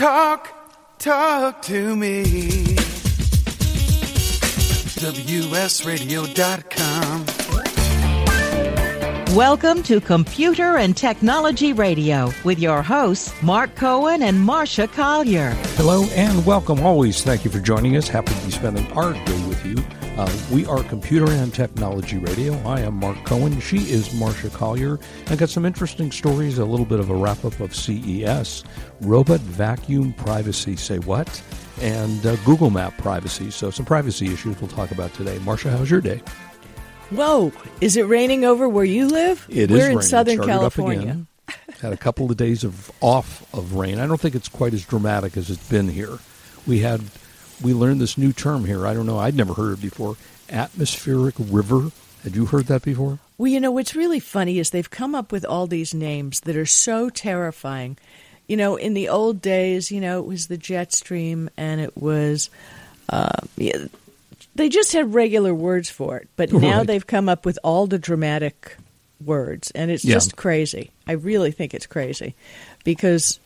Talk, talk to me. WSRadio.com. Welcome to Computer and Technology Radio with your hosts, Mark Cohen and Marcia Collier. Hello and welcome. Always thank you for joining us. Happy to be spending our day with you. Uh, we are Computer and Technology Radio. I am Mark Cohen. She is Marcia Collier. I got some interesting stories, a little bit of a wrap up of CES, robot vacuum privacy. Say what? And uh, Google Map privacy. So, some privacy issues we'll talk about today. Marcia, how's your day? Whoa, is it raining over where you live? It We're is in raining. Southern Started up California. again. had a couple of days of off of rain. I don't think it's quite as dramatic as it's been here. We had we learned this new term here. I don't know. I'd never heard it before. Atmospheric river. Had you heard that before? Well, you know, what's really funny is they've come up with all these names that are so terrifying. You know, in the old days, you know, it was the jet stream and it was, uh, yeah, they just had regular words for it. But now Right. they've come up with all the dramatic words and it's Yeah. just crazy. I really think it's crazy because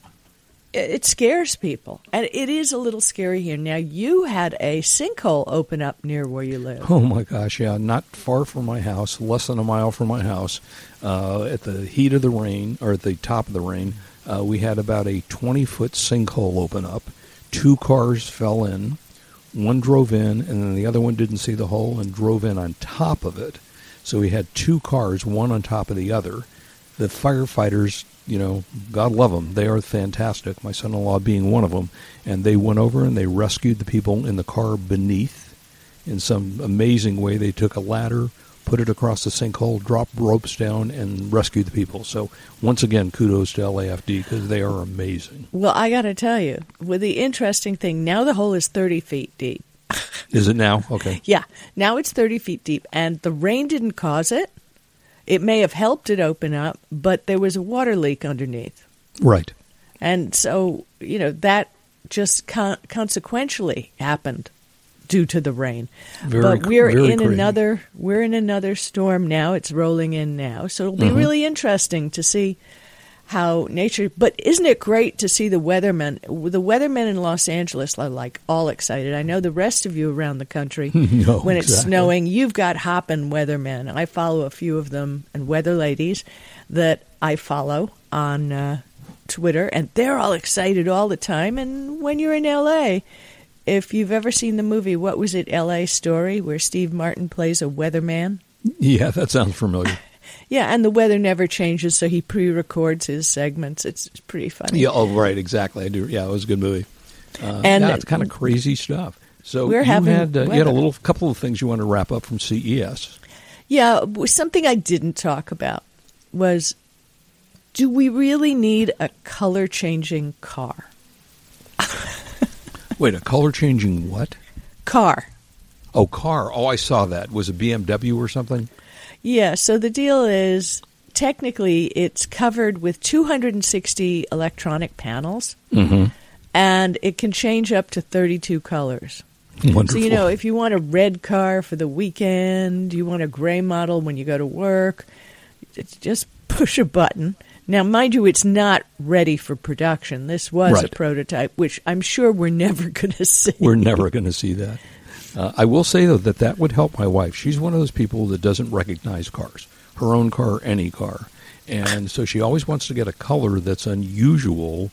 it scares people. And it is a little scary here. Now, you had a sinkhole open up near where you live. Oh my gosh, yeah, not far from my house, less than a mile from my house. Uh, at the heat of the rain, or at the top of the rain, uh, we had about a 20 foot sinkhole open up. Two cars fell in. One drove in, and then the other one didn't see the hole and drove in on top of it. So we had two cars, one on top of the other. The firefighters, you know, God love them, they are fantastic. My son in law being one of them. And they went over and they rescued the people in the car beneath in some amazing way. They took a ladder, put it across the sinkhole, dropped ropes down, and rescued the people. So once again, kudos to LAFD because they are amazing. Well, I got to tell you, with the interesting thing, now the hole is 30 feet deep. Is it now? Okay. Yeah, now it's 30 feet deep, and the rain didn't cause it. It may have helped it open up, but there was a water leak underneath. Right. And so, you know, that just con- consequentially happened due to the rain. Very but we're in crazy. another we're in another storm now. It's rolling in now. So it'll be Mm-hmm. really interesting to see how nature but isn't it great to see the weathermen the weathermen in Los Angeles are like all excited. I know the rest of you around the country No, when it's exactly. snowing, you've got hopping weathermen. I follow a few of them and weather ladies that I follow on uh, Twitter, and they're all excited all the time. And when you're in LA, if you've ever seen the movie What Was It, LA Story, where Steve Martin plays a weatherman, Yeah, that sounds familiar. Yeah, and the weather never changes, so he pre-records his segments. It's, it's pretty funny. Yeah, oh, right, exactly. I do. Yeah, it was a good movie. Uh, And- yeah, it's kind of crazy stuff. So We're you having had uh, you had a little couple of things you want to wrap up from CES. Yeah, something I didn't talk about was do we really need a color changing car? Wait, a color changing what? Car. Oh, car. Oh, I saw that. Was it BMW or something? Yeah, so the deal is technically it's covered with 260 electronic panels Mm-hmm. and it can change up to 32 colors. Wonderful. So, you know, if you want a red car for the weekend, you want a gray model when you go to work, just push a button. Now, mind you, it's not ready for production. This was a prototype, which I'm sure we're never going to see. We're never going to see that. Uh, I will say though that that would help my wife. She's one of those people that doesn't recognize cars, her own car, any car, and so she always wants to get a color that's unusual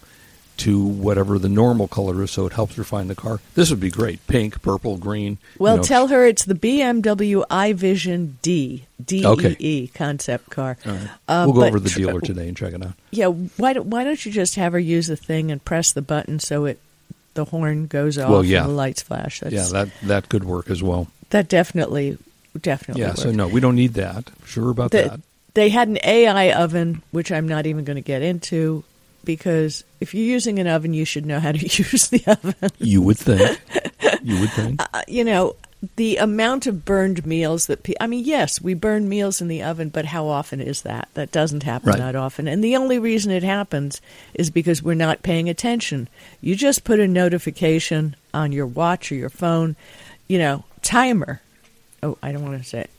to whatever the normal color is, so it helps her find the car. This would be great: pink, purple, green. Well, you know. tell her it's the BMW iVision D, D. E E concept car. Right. Uh, we'll go over the dealer today and check it out. Yeah, why don't why don't you just have her use the thing and press the button so it the horn goes off Well, yeah. and the lights flash. That's, Yeah, that that could work as well. that definitely definitely. Yeah, so no, we don't need that. Sure about The- that. They had an AI oven, which I'm not even going to get into because if you're using an oven, you should know how to use the oven. You would think. you would think. Uh, you know, the amount of burned meals that pe- I mean, yes, we burn meals in the oven, but how often is that? That doesn't happen Right. that often. And the only reason it happens is because we're not paying attention. You just put a notification on your watch or your phone, you know, timer. Oh, I don't want to say it.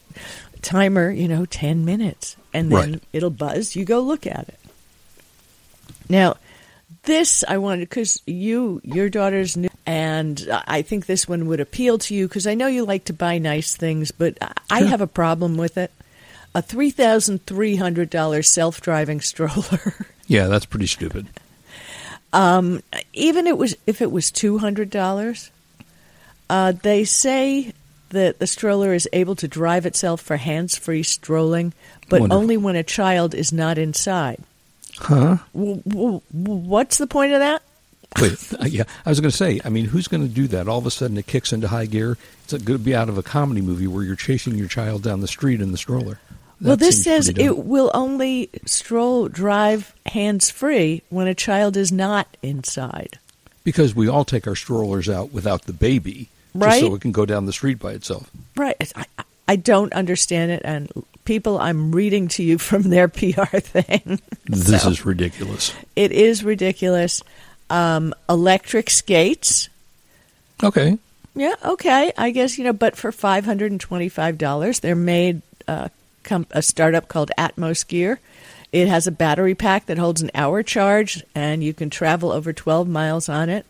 Timer, you know, 10 minutes. And then Right. it'll buzz. You go look at it. Now, this I wanted because you, your daughter's new, and I think this one would appeal to you because I know you like to buy nice things, but I Sure. have a problem with it. A three thousand three hundred dollars self-driving stroller. Yeah, that's pretty stupid. Even it was if it was two hundred dollars, uh, they say that the stroller is able to drive itself for hands-free strolling, but Wonderful. only when a child is not inside. Huh? W- w- what's the point of that? Wait, uh, yeah, I was going to say. I mean, who's going to do that? All of a sudden, it kicks into high gear. It's going to be out of a comedy movie where you're chasing your child down the street in the stroller. well, this says it will only stroll drive hands free when a child is not inside. because we all take our strollers out without the baby, Right. Just so it can go down the street by itself. Right. I- I don't understand it. And people, I'm reading to you from their PR thing. This So, is ridiculous. It is ridiculous. Um, electric skates. Okay, Yeah, okay. I guess, you know, but for $525, they're made uh, com- a startup called Atmos Gear. It has a battery pack that holds an hour charge, and you can travel over 12 miles on it.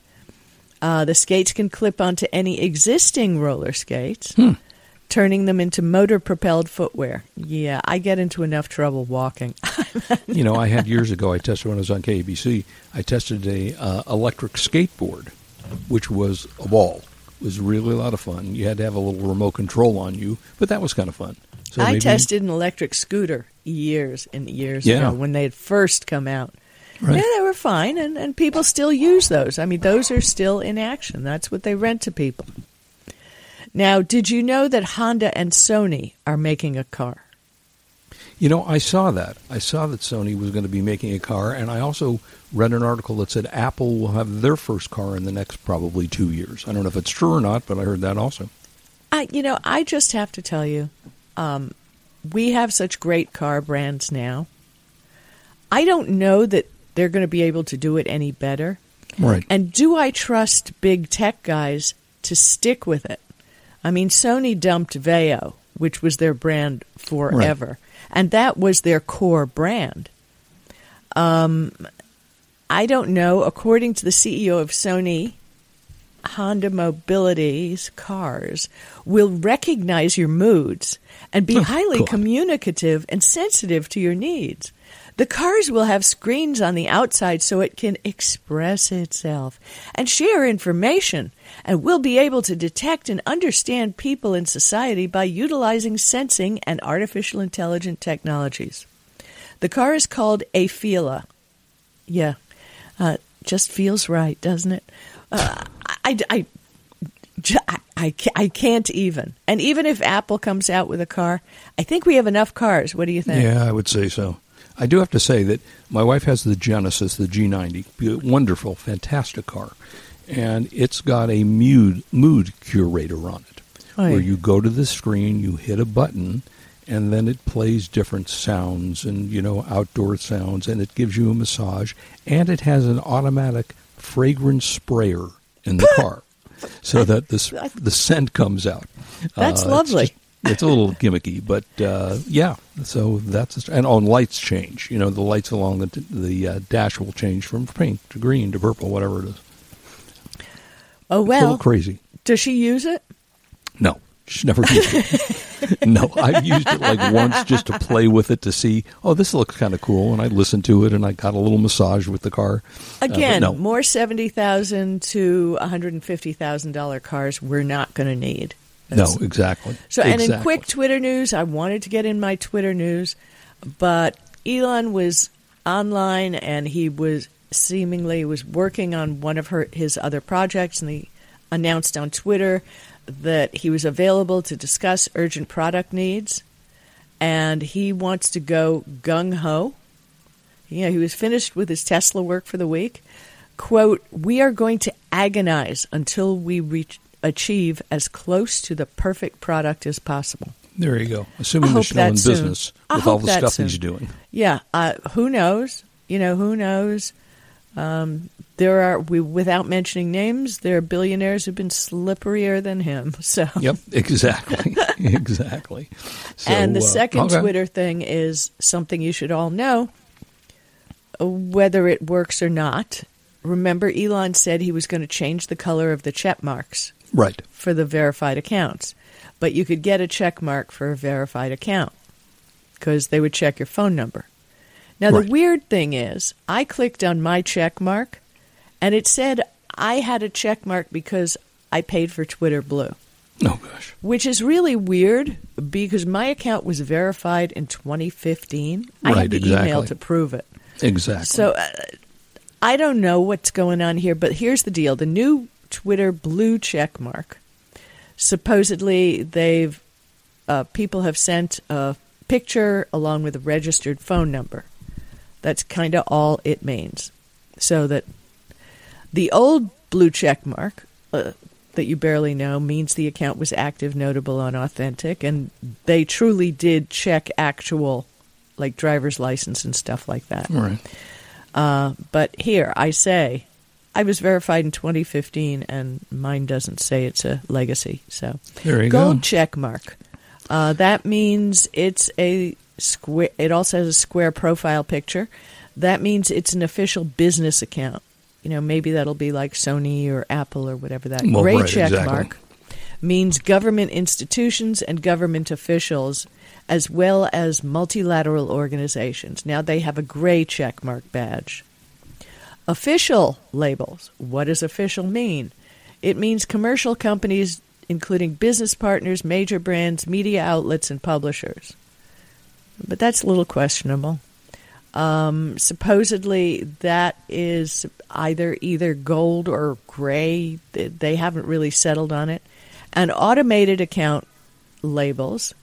Uh, the skates can clip onto any existing roller skates, turning them into motor propelled footwear. Yeah, I get into enough trouble walking. you know, I had years ago. I tested when I was on KABC. I tested a uh, electric skateboard, which was a ball. It was really a lot of fun. You had to have a little remote control on you, but that was kind of fun. So I maybe- tested an electric scooter years and years Yeah. ago when they had first come out. Right. Yeah, they were fine, and, and people still use those. I mean, those are still in action. That's what they rent to people. Now, did you know that Honda and Sony are making a car? You know, I saw that. I saw that Sony was going to be making a car, and I also read an article that said Apple will have their first car in the next probably two years. I don't know if it's true or not, but I heard that also. I, you know, I just have to tell you, um, we have such great car brands now. I don't know that they're going to be able to do it any better. Right. And do I trust big tech guys to stick with it? I mean, Sony dumped VAIO, which was their brand forever, and that was their core brand. Um, I don't know. According to the CEO of Sony, Honda Mobility's cars will recognize your moods and be Oh, highly God. communicative and sensitive to your needs. The cars will have screens on the outside so it can express itself and share information, and we'll be able to detect and understand people in society by utilizing sensing and artificial intelligent technologies. The car is called Afeela. Yeah, uh, just feels right, doesn't it? Uh, i i i I can't even. And even if Apple comes out with a car, I think we have enough cars. What do you think? Yeah, I would say so. I do have to say that my wife has the Genesis, the G90, Be- wonderful, fantastic car, and it's got a mood mood curator on it, Oh, yeah. where you go to the screen, you hit a button, and then it plays different sounds and you know outdoor sounds, and it gives you a massage, and it has an automatic fragrance sprayer in the car, so that the the scent comes out. That's uh, it's lovely. It's a little gimmicky, but uh, yeah. So that's and on lights change. You know, the lights along the the uh, dash will change from pink to green to purple, whatever it is. Oh It's a well, little crazy. does she use it? No, she's never used it. no, I've used it like once just to play with it to see. Oh, this looks kind of cool, and I listened to it, and I got a little massage with the car. Uh, Again, no. more seventy thousand to one hundred and fifty thousand dollar cars we're not going to need. No, exactly. So, and in quick Twitter news, I wanted to get in my Twitter news, but Elon was online and he was seemingly was working on one of her his other projects, and he announced on Twitter that he was available to discuss urgent product needs, and he wants to go gung ho. Yeah, he was finished with his Tesla work for the week. Quote, We are going to agonize until we reach, achieve as close to the perfect product as possible. There you go. Assuming hope still in soon. business with all the stuff soon. he's doing. Yeah, uh, who knows? You know, who knows? Um, there are, we, without mentioning names, there are billionaires who've been slipperier than him. So, Yep, exactly, exactly. So, and the uh, second okay. Twitter thing is something you should all know. Whether it works or not, remember Elon said he was going to change the color of the check marks Right. for the verified accounts, but you could get a check mark for a verified account because they would check your phone number. Now, Right. the weird thing is, I clicked on my check mark and it said I had a check mark because I paid for Twitter Blue, Oh gosh. which is really weird because my account was verified in 2015. Right, I had the email to prove it. Exactly. So uh, I don't know what's going on here, but here's the deal: the new Twitter blue check mark. Supposedly, they've uh, people have sent a picture along with a registered phone number. That's kind of all it means. So that the old blue check mark uh, that you barely know means the account was active, notable, and authentic, and they truly did check actual, like driver's license and stuff like that. All right. Uh, but here, I say, I was verified in 2015, and mine doesn't say it's a legacy. So, There you gold go. check mark. Uh, that means it's a square. It also has a square profile picture. That means it's an official business account. You know, maybe that'll be like Sony or Apple or whatever that Well, gray right, check exactly. mark means government institutions and government officials as well as multilateral organizations. Now they have a gray check mark badge. Official labels. What does official mean? It means commercial companies, including business partners, major brands, media outlets, and publishers. But that's a little questionable. Um, supposedly, that is either either gold or gray. They- haven't really settled on it. And automated account labels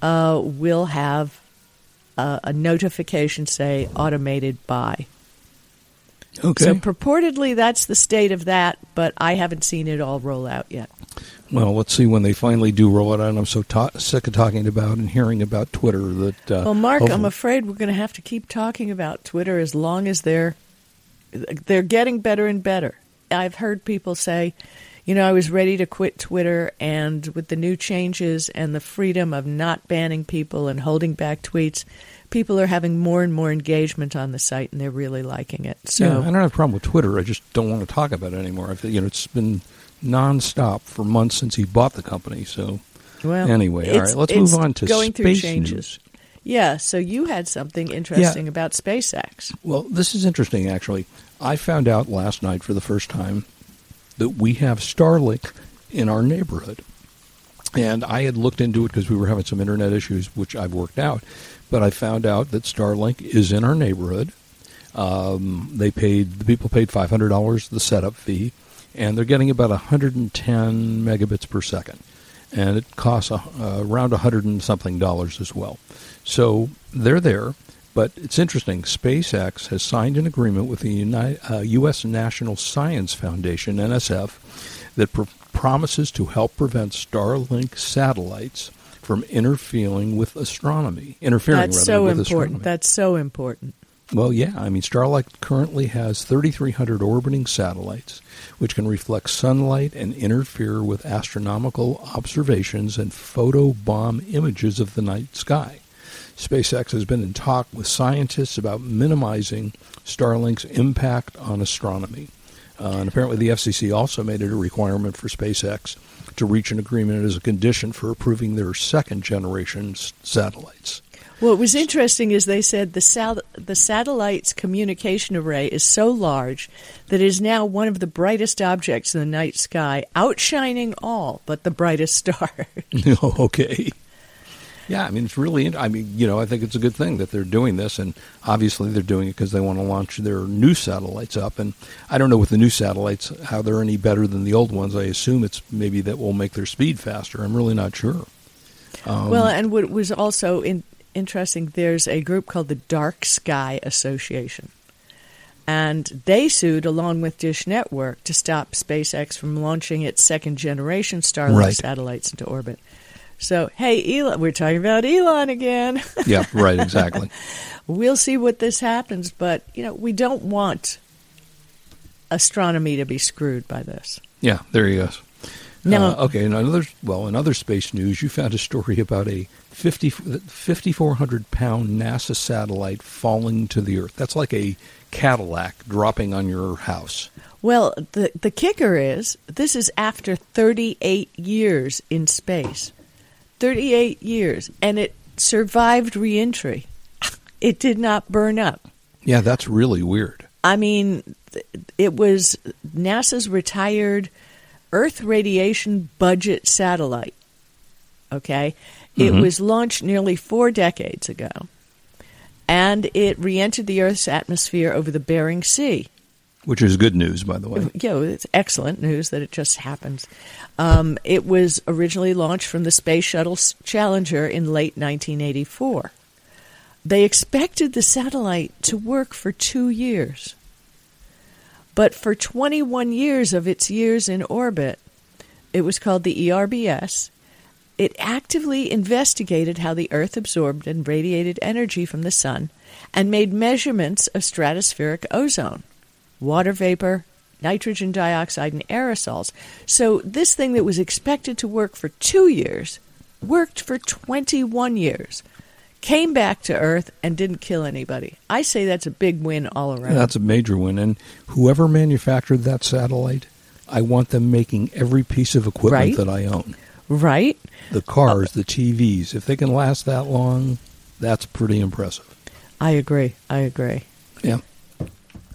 uh, will have uh, a notification say automated by. Okay. So purportedly that's the state of that, but I haven't seen it all roll out yet. well, let's see when they finally do roll it out. I'm so ta- sick of talking about and hearing about Twitter that. Uh, Well, Mark, I'm afraid we're going to have to keep talking about Twitter as long as they're they're getting better and better. I've heard people say, you know, I was ready to quit Twitter, and with the new changes and the freedom of not banning people and holding back tweets, people are having more and more engagement on the site, and they're really liking it. So, yeah, I don't have a problem with Twitter. I just don't want to talk about it anymore. I feel, you know, it's been nonstop for months since he bought the company. So well, anyway, all right, let's move on to going through space changes. news. Yeah, so you had something interesting about SpaceX. Well, this is interesting, actually. I found out last night for the first time that we have Starlink in our neighborhood. And I had looked into it because we were having some internet issues, which I've worked out. But I found out that Starlink is in our neighborhood. Um, they paid the people paid five hundred dollars the setup fee, and they're getting about hundred and ten megabits per second, and it costs a, uh, around a hundred and something dollars as well. So they're there, but it's interesting. SpaceX has signed an agreement with the United, uh, U.S. National Science Foundation (NSF) that pr- promises to help prevent Starlink satellites from interfering with astronomy. Interfering That's rather so with important. astronomy. That's so important. Well, yeah. I mean, Starlink currently has 3,300 orbiting satellites, which can reflect sunlight and interfere with astronomical observations and photobomb images of the night sky. SpaceX has been in talk with scientists about minimizing Starlink's impact on astronomy. Uh, and apparently, the FCC also made it a requirement for SpaceX to reach an agreement as a condition for approving their second generation s- satellites. What was interesting is they said the sat- the satellite's communication array is so large that it is now one of the brightest objects in the night sky, outshining all but the brightest star. okay. Yeah, I mean it's really. I mean, you know, I think it's a good thing that they're doing this, and obviously they're doing it because they want to launch their new satellites up. And I don't know with the new satellites how they're any better than the old ones. I assume it's maybe that will make their speed faster. I'm really not sure. Um, well, and what was also in, interesting, there's a group called the Dark Sky Association. And they sued along with Dish Network to stop SpaceX from launching its second generation Starlink Right. satellites into orbit. So, hey, Elon, we're talking about Elon again. Yeah, right, exactly. we'll see what this happens, but you know, we don't want astronomy to be screwed by this. Yeah, there he goes. Now- Uh, okay, in another well, in other space news, you found a story about a 50 5,400 pound NASA satellite falling to the Earth. That's like a Cadillac dropping on your house. Well, the the kicker is this is after 38 years in space. 38 years and it survived reentry. It did not burn up. Yeah, that's really weird. I mean, it was NASA's retired Earth radiation budget satellite. Okay? It mm-hmm. was launched nearly four decades ago, and it re entered the Earth's atmosphere over the Bering Sea. Which is good news, by the way. Yeah, it's excellent news that it just happens. Um, it was originally launched from the Space Shuttle Challenger in late 1984. They expected the satellite to work for two years. But for 21 years of its years in orbit, it was called the ERBS. It actively investigated how the Earth absorbed and radiated energy from the sun and made measurements of stratospheric ozone, water vapor, nitrogen dioxide, and aerosols. So, this thing that was expected to work for two years worked for 21 years, came back to Earth, and didn't kill anybody. I say that's a big win all around. That's a major win. And whoever manufactured that satellite, I want them making every piece of equipment Right. that I own. right? The cars, the TVs, if they can last that long, that's pretty impressive. I agree. I agree. Yeah.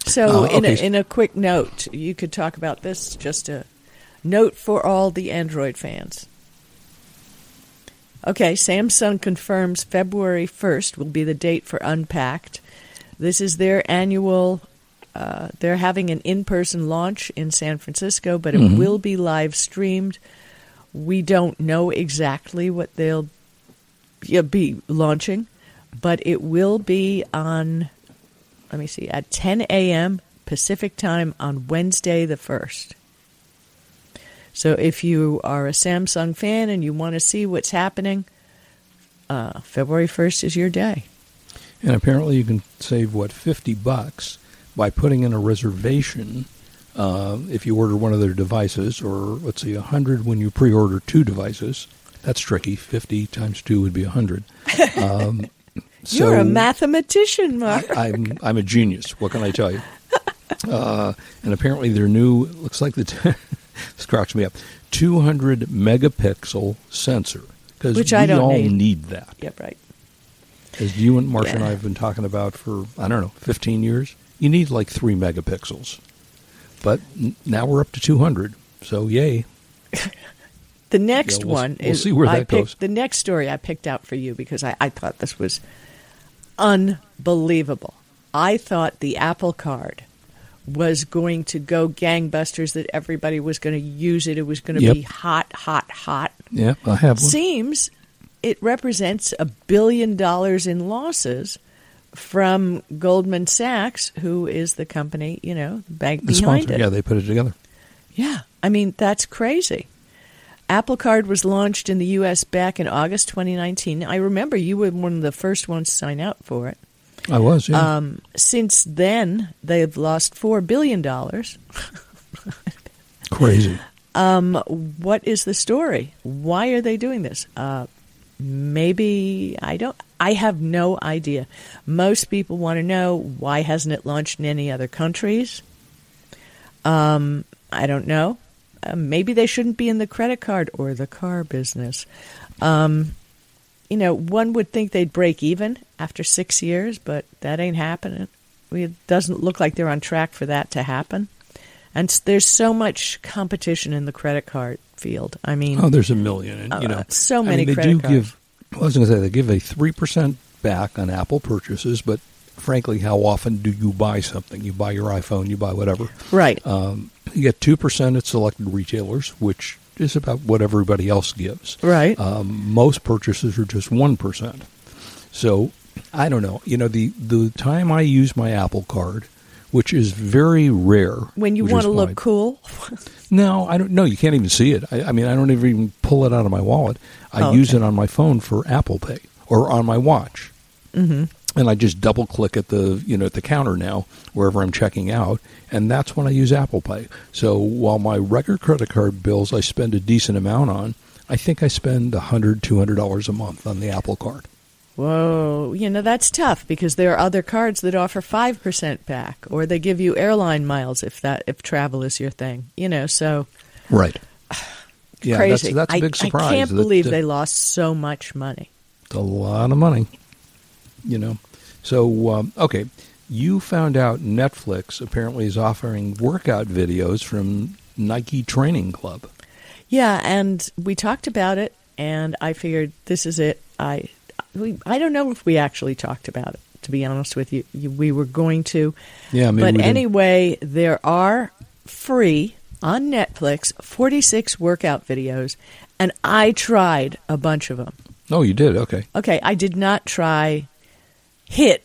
So, Oh, in, a, in a quick note, you could talk about this. Just a note for all the Android fans. Okay, Samsung confirms February 1st will be the date for Unpacked. This is their annual, uh, they're having an in person launch in San Francisco, but it will be live streamed. We don't know exactly what they'll be launching, but it will be on let me see, at 10 a.m. Pacific time on Wednesday the 1st. So if you are a Samsung fan and you want to see what's happening, uh, February 1st is your day. And apparently you can save, what, 50 bucks by putting in a reservation uh, if you order one of their devices, or let's see, 100 when you pre order two devices. That's tricky. 50 times two would be 100. Um, You're a mathematician, Mark. I, I'm I'm a genius. What can I tell you? Uh, and apparently, their new looks like the this cracks me up. 200 megapixel sensor because Which we I don't all need. that. yep, right. As you and Marcia and I have been talking about for I don't know 15 years, you need like three megapixels. But n- now we're up to 200. So yay! The next Yeah, we'll- one we'll is see where I that picked, goes. The next story I picked out for you because I, I thought this was unbelievable. I thought the Apple Card was going to go gangbusters. That everybody was going to use it. It was going to Yep. be hot, hot, hot. Yeah, I have one. Seems it represents a billion dollars in losses from Goldman Sachs, who is the company, you know, the bank the behind sponsor. it. Yeah, they put it together. Yeah, I mean that's crazy. Apple Card was launched in the U.S. back in August 2019. I remember you were one of the first ones to sign out for it. I was. Yeah. Um, since then, they've lost four billion dollars. Crazy. Um, what is the story? Why are they doing this? Uh, maybe I don't. I have no idea. Most people want to know why hasn't it launched in any other countries. Um, I don't know. Uh, maybe they shouldn't be in the credit card or the car business. Um, you know, one would think they'd break even after six years, but that ain't happening. It doesn't look like they're on track for that to happen. And there's so much competition in the credit card field. I mean, Oh, there's a million, and you Uh, know, so I many mean, they credit do cards. give. I was going to say they give a three percent back on Apple purchases, but frankly, how often do you buy something? You buy your iPhone, you buy whatever. right. Um, you get two percent at selected retailers, which is about what everybody else gives. Right. Um, most purchases are just one percent. So I don't know. You know, the the time I use my Apple Card, which is very rare, when you want to look cool. no, I don't. No, you can't even see it. I, I mean, I don't even pull it out of my wallet. I Oh, use okay. it on my phone for Apple Pay or on my watch. hmm and I just double click at the you know at the counter now wherever I'm checking out, and that's when I use Apple Pay. So while my regular credit card bills I spend a decent amount on, I think I spend a hundred, two hundred dollars a month on the Apple Card. Whoa, you know that's tough because there are other cards that offer five percent back, or they give you airline miles if that if travel is your thing. You know, so Right. Yeah, crazy. that's that's a I- big surprise. I can't that- believe that- they lost so much money. It's a lot of money, you know. So um, okay, you found out Netflix apparently is offering workout videos from Nike Training Club. Yeah, and we talked about it, and I figured this is it. I we, I don't know if we actually talked about it. To be honest with you, we were going to. Yeah, maybe but anyway, there are free on Netflix 46 workout videos, and I tried a bunch of them. Oh, you did. Okay. Okay, I did not try HIIT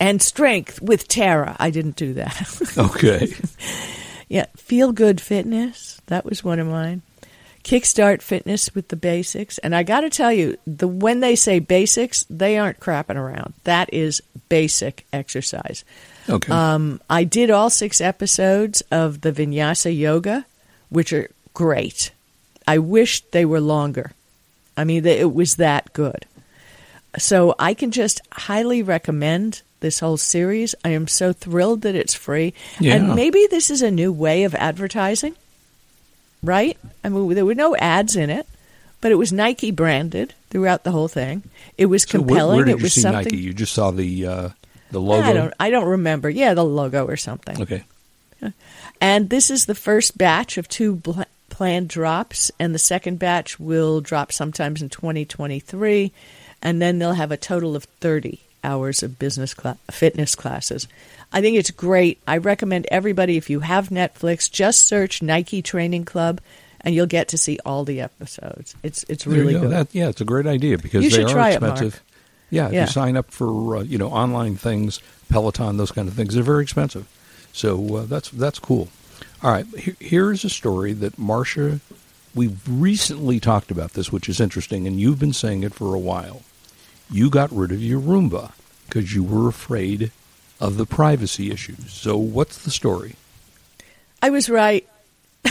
and strength with Tara. I didn't do that. Okay. yeah, feel good fitness. That was one of mine. Kickstart fitness with the basics. And I got to tell you, the when they say basics, they aren't crapping around. That is basic exercise. Okay. Um, I did all six episodes of the Vinyasa Yoga, which are great. I wish they were longer. I mean, it was that good. So I can just highly recommend this whole series. I am so thrilled that it's free. Yeah. And maybe this is a new way of advertising, right? I mean, there were no ads in it, but it was Nike branded throughout the whole thing. It was So where- compelling. Where, did it you was see something. Nike? You just saw the uh, the logo. I don't. I don't remember. Yeah, the logo or something. Okay. And this is the first batch of two bl- planned drops, and the second batch will drop sometimes in 2023, and then they'll have a total of 30 hours of business cla- fitness classes. I think it's great. I recommend everybody if you have Netflix, just search Nike Training Club, and you'll get to see all the episodes. It's it's really go. good. That, yeah, it's a great idea because You they should are try it, Mark. expensive. Yeah, if Yeah. you sign up for uh, you know online things, Peloton, those kind of things, they're very expensive. So uh, that's that's cool. All right, here, here's a story that Marcia. We've recently talked about this, which is interesting, and you've been saying it for a while. You got rid of your Roomba because you were afraid of the privacy issues. So what's the story? I was right.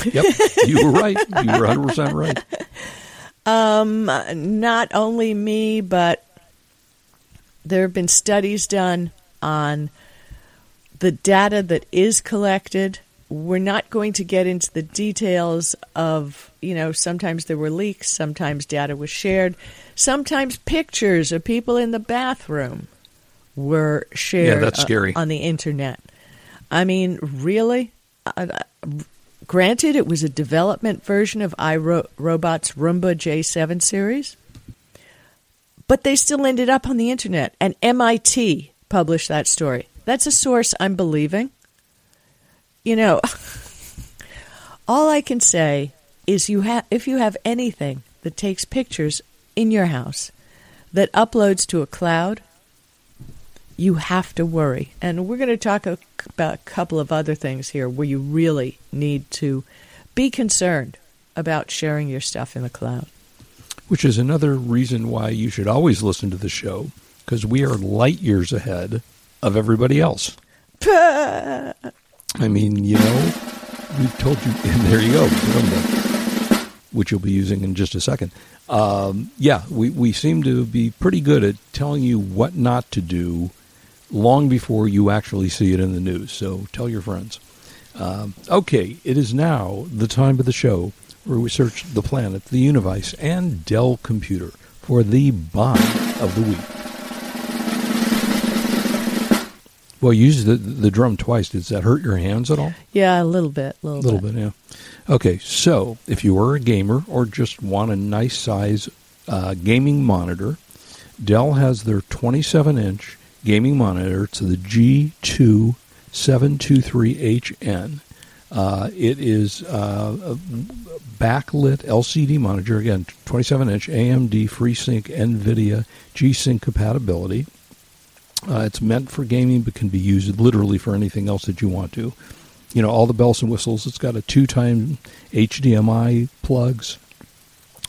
Yep, you were right. You were 100 percent right. Um, not only me, but there have been studies done on the data that is collected. We're not going to get into the details of, you know, sometimes there were leaks, sometimes data was shared, sometimes pictures of people in the bathroom were shared yeah, that's scary. on the internet. I mean, really? Uh, uh, granted, it was a development version of iRobot's Roomba J7 series, but they still ended up on the internet, and MIT published that story. That's a source I'm believing. You know, all I can say is you have if you have anything that takes pictures in your house that uploads to a cloud, you have to worry. And we're going to talk a, about a couple of other things here where you really need to be concerned about sharing your stuff in the cloud. which is another reason why you should always listen to the show because we are light years ahead of everybody else. I mean, you know, we've told you, and there you go, which you'll be using in just a second. Um, yeah, we, we seem to be pretty good at telling you what not to do long before you actually see it in the news. So tell your friends. Um, okay, it is now the time of the show where we search the planet, the universe, and Dell Computer for the buy of the week. Well, you used the, the drum twice. Does that hurt your hands at all? Yeah, a little bit, a little, little bit, yeah. Okay, so if you are a gamer or just want a nice size uh, gaming monitor, Dell has their 27 inch gaming monitor. It's the G2 723HN. Uh, it is uh, a backlit LCD monitor, again, 27 inch AMD FreeSync NVIDIA G Sync compatibility. Uh, it's meant for gaming, but can be used literally for anything else that you want to. You know, all the bells and whistles. It's got a two-time HDMI plugs,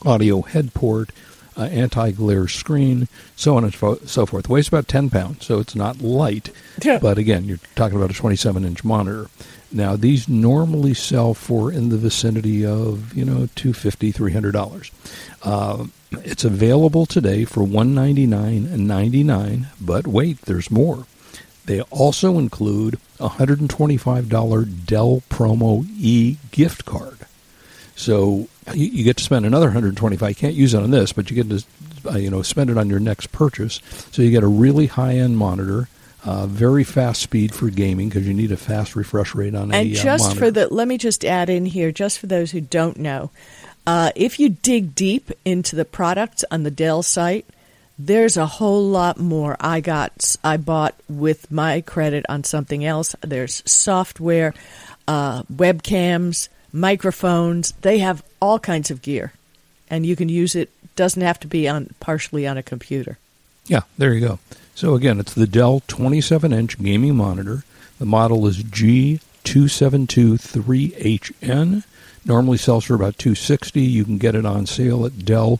audio head port, uh, anti-glare screen, so on and fo- so forth. Weighs about 10 pounds, so it's not light. Yeah. But again, you're talking about a 27-inch monitor. Now, these normally sell for in the vicinity of, you know, $250, $300. Uh, it's available today for $199.99, but wait, there's more. They also include a $125 Dell Promo E gift card. So you, you get to spend another 125. You can't use it on this, but you get to uh, you know spend it on your next purchase. So you get a really high-end monitor, uh, very fast speed for gaming because you need a fast refresh rate on And a uh, just monitor. for the, let me just add in here, just for those who don't know, uh, if you dig deep into the products on the Dell site, there's a whole lot more. I got, I bought with my credit on something else. There's software, uh, webcams, microphones. They have all kinds of gear, and you can use it. Doesn't have to be on partially on a computer. Yeah, there you go. So again, it's the Dell 27-inch gaming monitor. The model is G2723HN. Normally sells for about 260. You can get it on sale at Dell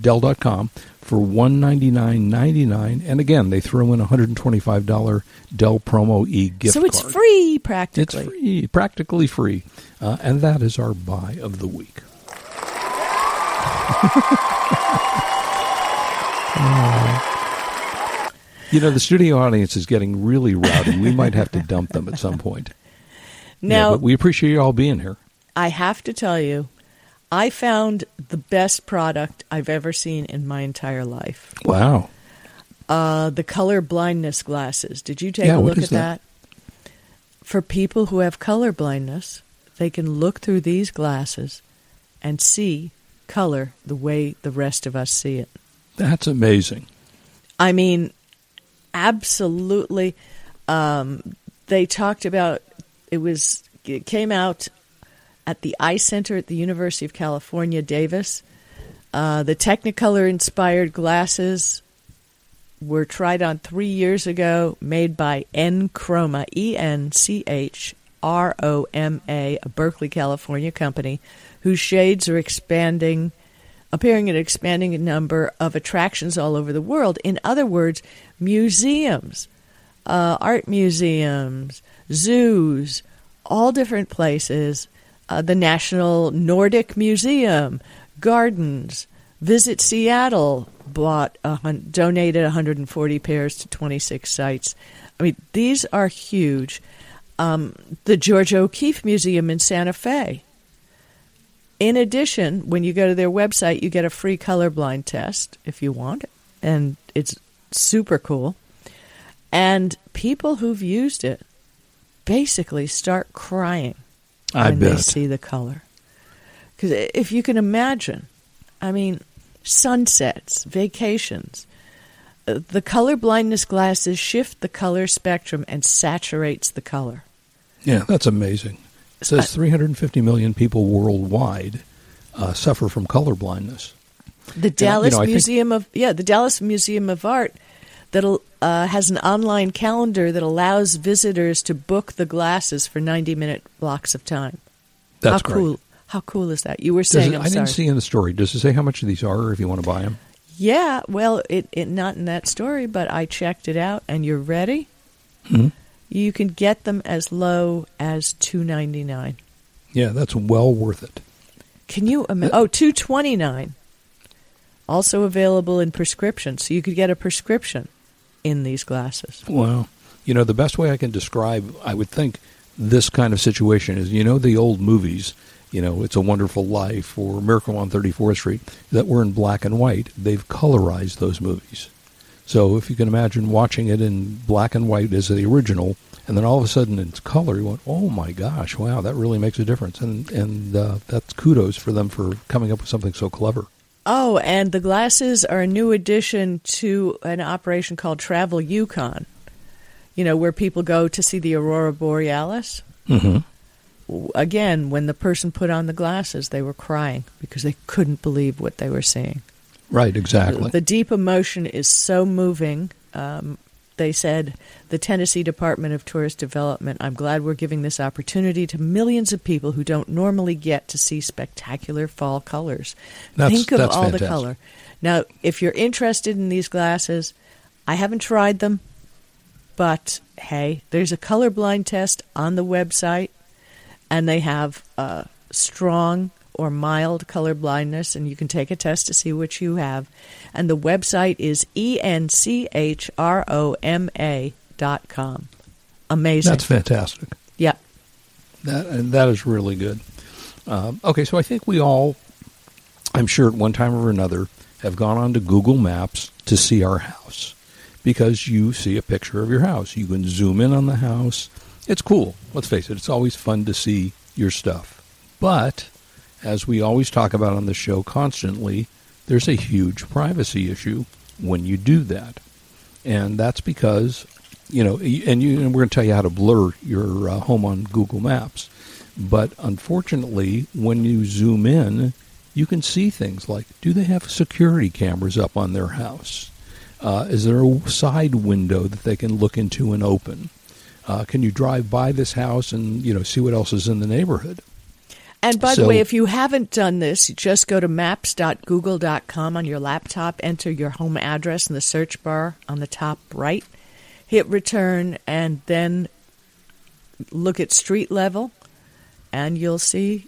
Dell.com for $199.99. And again, they throw in a $125 Dell Promo E gift so it's card. free practically. It's free, practically free. Uh, and that is our buy of the week. Uh, you know, the studio audience is getting really rowdy. We might have to dump them at some point. Yeah, but we appreciate you all being here. I have to tell you, I found the best product I've ever seen in my entire life. Wow. Uh, the color blindness glasses. Did you take Yeah, a look at that? that? For people who have color blindness, they can look through these glasses and see color the way the rest of us see it. That's amazing. I mean, absolutely. Um, they talked about it was it came out at the Eye Center at the University of California, Davis. Uh, the Technicolor inspired glasses were tried on three years ago, made by EnChroma, E N C H R O M A, a Berkeley, California company, whose shades are expanding, appearing in an expanding number of attractions all over the world. In other words, museums, uh, art museums, zoos, all different places, uh, the National Nordic Museum, gardens, Visit Seattle bought a donated 140 pairs to 26 sites. I mean, these are huge. Um, the George O'Keeffe Museum in Santa Fe. In addition, when you go to their website, you get a free colorblind test if you want, and it's super cool. And people who've used it basically start crying I when they bet. see the color. Because if you can imagine, I mean, sunsets, vacations, uh, the color blindness glasses shift the color spectrum and saturates the color. Yeah, that's amazing. It says 350 million people worldwide uh, suffer from color blindness. The you Dallas know, I think- Museum of yeah, the Dallas Museum of Art that uh, has an online calendar that allows visitors to book the glasses for ninety minute blocks of time. That's how great. cool! How cool is that? You were saying, it- I didn't see in the story. Does it say how much these are, or if you want to buy them? Yeah, well, it, it not in that story, but I checked it out, and you're ready. Hmm? You can get them as low as two ninety nine. Yeah, that's well worth it. Can you imagine? Oh, two twenty nine. Also available in prescription, so you could get a prescription in these glasses. Wow. You know, the best way I can describe, I would think, this kind of situation is you know, the old movies, you know, It's a Wonderful Life or Miracle on 34th Street, that were in black and white. They've colorized those movies. So if you can imagine watching it in black and white as the original, and then all of a sudden it's color, you went, oh my gosh, wow, that really makes a difference. And, and uh, that's kudos for them for coming up with something so clever. Oh, and the glasses are a new addition to an operation called Travel Yukon. You know, where people go to see the aurora borealis. Mm-hmm. Again, when the person put on the glasses, they were crying because they couldn't believe what they were seeing. Right, exactly. The deep emotion is so moving. Um, they said, the Tennessee Department of Tourist Development, I'm glad we're giving this opportunity to millions of people who don't normally get to see spectacular fall colors. That's- Think of all the color. Now, if you're interested in these glasses, I haven't tried them, but hey, there's a colorblind test on the website, and they have uh, strong or mild color blindness, and you can take a test to see which you have. And the website is E N C H R O M A dot com. Amazing. That's fantastic. Yep. That and that is really good. Um, okay, so I think we all, I'm sure at one time or another, have gone on to Google Maps to see our house because you see a picture of your house. You can zoom in on the house. It's cool. Let's face it, it's always fun to see your stuff. But as we always talk about on the show constantly, there's a huge privacy issue when you do that. And that's because, you know, and, you, and we're going to tell you how to blur your uh, home on Google Maps. But unfortunately, when you zoom in, you can see things like do they have security cameras up on their house? Uh, is there a side window that they can look into and open? Uh, can you drive by this house and you know see what else is in the neighborhood? And by So- the way, if you haven't done this, just go to maps.google.com on your laptop, enter your home address in the search bar on the top right, hit return, and then look at street level, and you'll see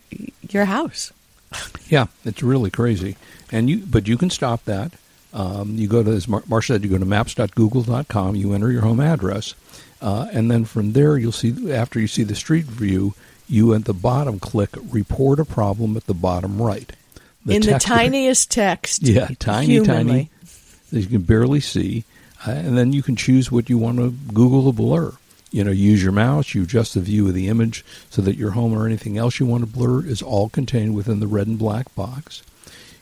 your house. Yeah, it's really crazy. And you, but you can stop that. Um, you go to, as Mar- Marsha said, you go to maps.google.com. You enter your home address, uh, and then from there you'll see. After you see the street view, you at the bottom click "Report a problem" at the bottom right. in the tiniest text. yeah, tiny, humanly. tiny, you can barely see, uh, and then you can choose what you want to Google to blur. You know, use your mouse, you adjust the view of the image so that your home or anything else you want to blur is all contained within the red and black box.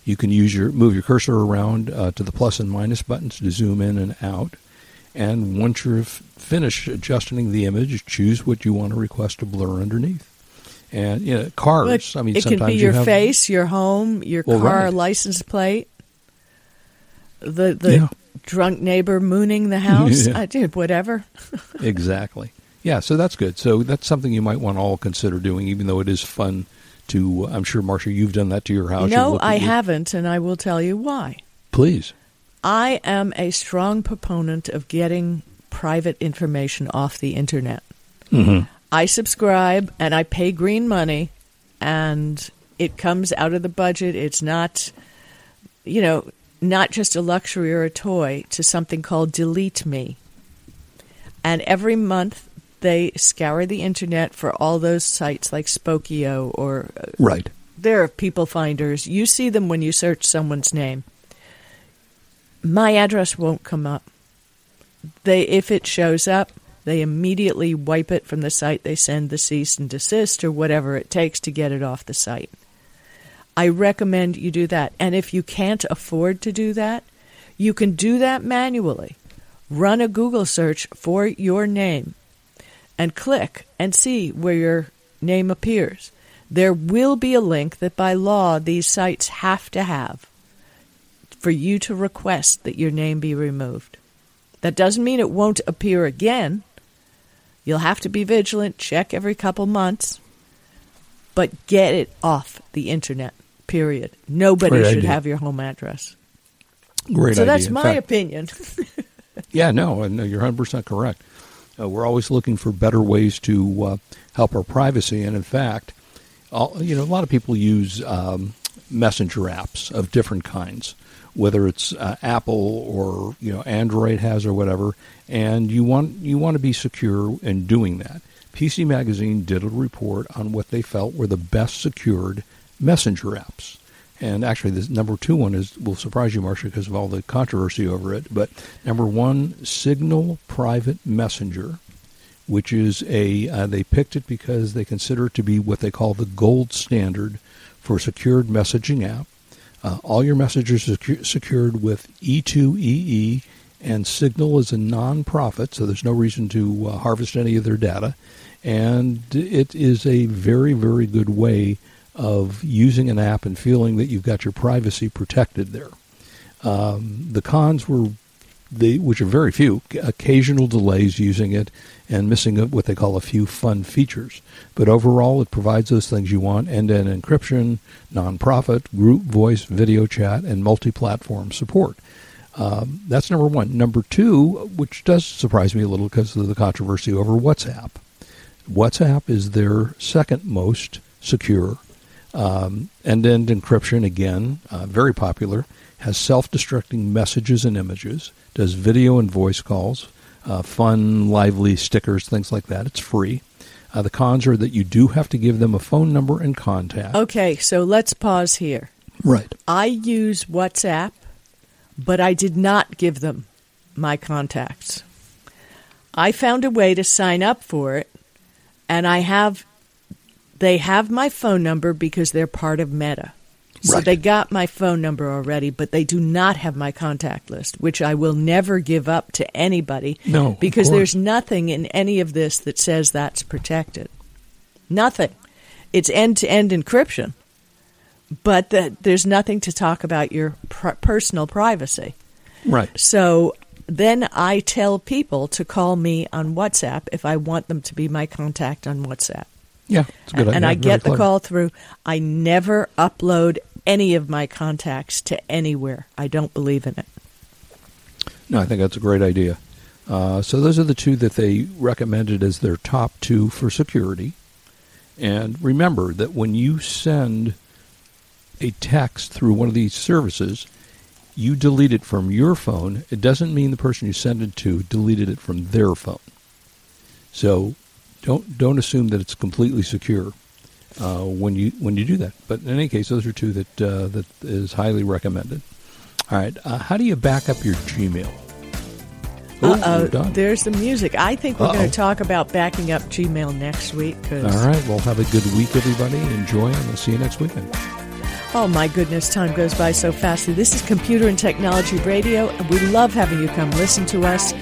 You can use your move your cursor around uh, to the plus and minus buttons to zoom in and out. And once you're f- finished adjusting the image, choose what you want to request to blur underneath. And you know, cars. Look, I mean, it can be you your have, face, your home, your Well, car right. license plate, the the Yeah. drunk neighbor mooning the house. Yeah. I did whatever. Exactly. Yeah, so that's good. So that's something you might want to all consider doing, even though it is fun to. I'm sure, Marsha, you've done that to your house. No, I your- haven't, and I will tell you why. Please. I am a strong proponent of getting private information off the internet. Mm-hmm. I subscribe and I pay green money, and it comes out of the budget. It's not, you know, not just a luxury or a toy to something called Delete Me. And every month they scour the internet for all those sites like Spokeo or uh, Right. there are people finders. You see them when you search someone's name. My address won't come up. They if it shows up, they immediately wipe it from the site. They send the cease and desist or whatever it takes to get it off the site. I recommend you do that. And if you can't afford to do that, you can do that manually. Run a Google search for your name and click and see where your name appears. There will be a link that by law these sites have to have for you to request that your name be removed. That doesn't mean it won't appear again. You'll have to be vigilant, check every couple months, but get it off the internet. Period. Nobody Great should idea. have your home address. Great so idea. that's my fact- opinion. Yeah, no, no, you're 100% correct. Uh, we're always looking for better ways to uh, help our privacy. And in fact, all, you know, a lot of people use um, messenger apps of different kinds, whether it's uh, Apple or you know Android has or whatever. And you want you want to be secure in doing that. PC Magazine did a report on what they felt were the best secured messenger apps. And actually, the number two one is will surprise you, Marsha, because of all the controversy over it. But number one, Signal Private Messenger, which is a uh, they picked it because they consider it to be what they call the gold standard for secured messaging app. Uh, all your messages are secu- secured with E E2EE, and Signal is a non-profit, so there's no reason to uh, harvest any of their data. And it is a very, very good way of using an app and feeling that you've got your privacy protected there. Um, the cons were the which are very few, occasional delays using it, and missing what they call a few fun features. But overall, it provides those things you want: end-to-end encryption, nonprofit, group voice, video chat, and multi-platform support. Um, that's number one. Number two, which does surprise me a little because of the controversy over WhatsApp. WhatsApp is their second most secure. Um, end-to-end encryption, again, uh, very popular. Has self-destructing messages and images. Does video and voice calls. Uh, fun, lively stickers, things like that. It's free. Uh, the cons are that you do have to give them a phone number and contact. Okay, so let's pause here. Right. I use WhatsApp, but I did not give them my contacts. I found a way to sign up for it, and I have they have my phone number because they're part of Meta. So Right. they got my phone number already, but they do not have my contact list, which I will never give up to anybody. No, because there's nothing in any of this that says that's protected. Nothing. It's end to end encryption, but the, there's nothing to talk about your pr- personal privacy. Right. So then I tell people to call me on WhatsApp if I want them to be my contact on WhatsApp. Yeah, it's a good and idea. I Very get the call through. I never upload any of my contacts to anywhere. I don't believe in it. No, I think that's a great idea. Uh, so those are the two that they recommended as their top two for security. And remember that when you send a text through one of these services, you delete it from your phone. It doesn't mean the person you send it to deleted it from their phone. So don't don't assume that it's completely secure uh, when you when you do that. But in any case, those are two that uh, that is highly recommended. All right, uh, how do you back up your Gmail? Uh oh, there's the music. I think we're Uh-oh. going to talk about backing up Gmail next week. Cause, All right, well, have a good week, everybody. Enjoy, and we'll see you next weekend. Oh my goodness, time goes by so fast. This is Computer and Technology Radio, and we love having you come listen to us.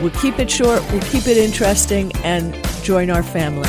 We'll keep it short, we'll keep it interesting, and join our family.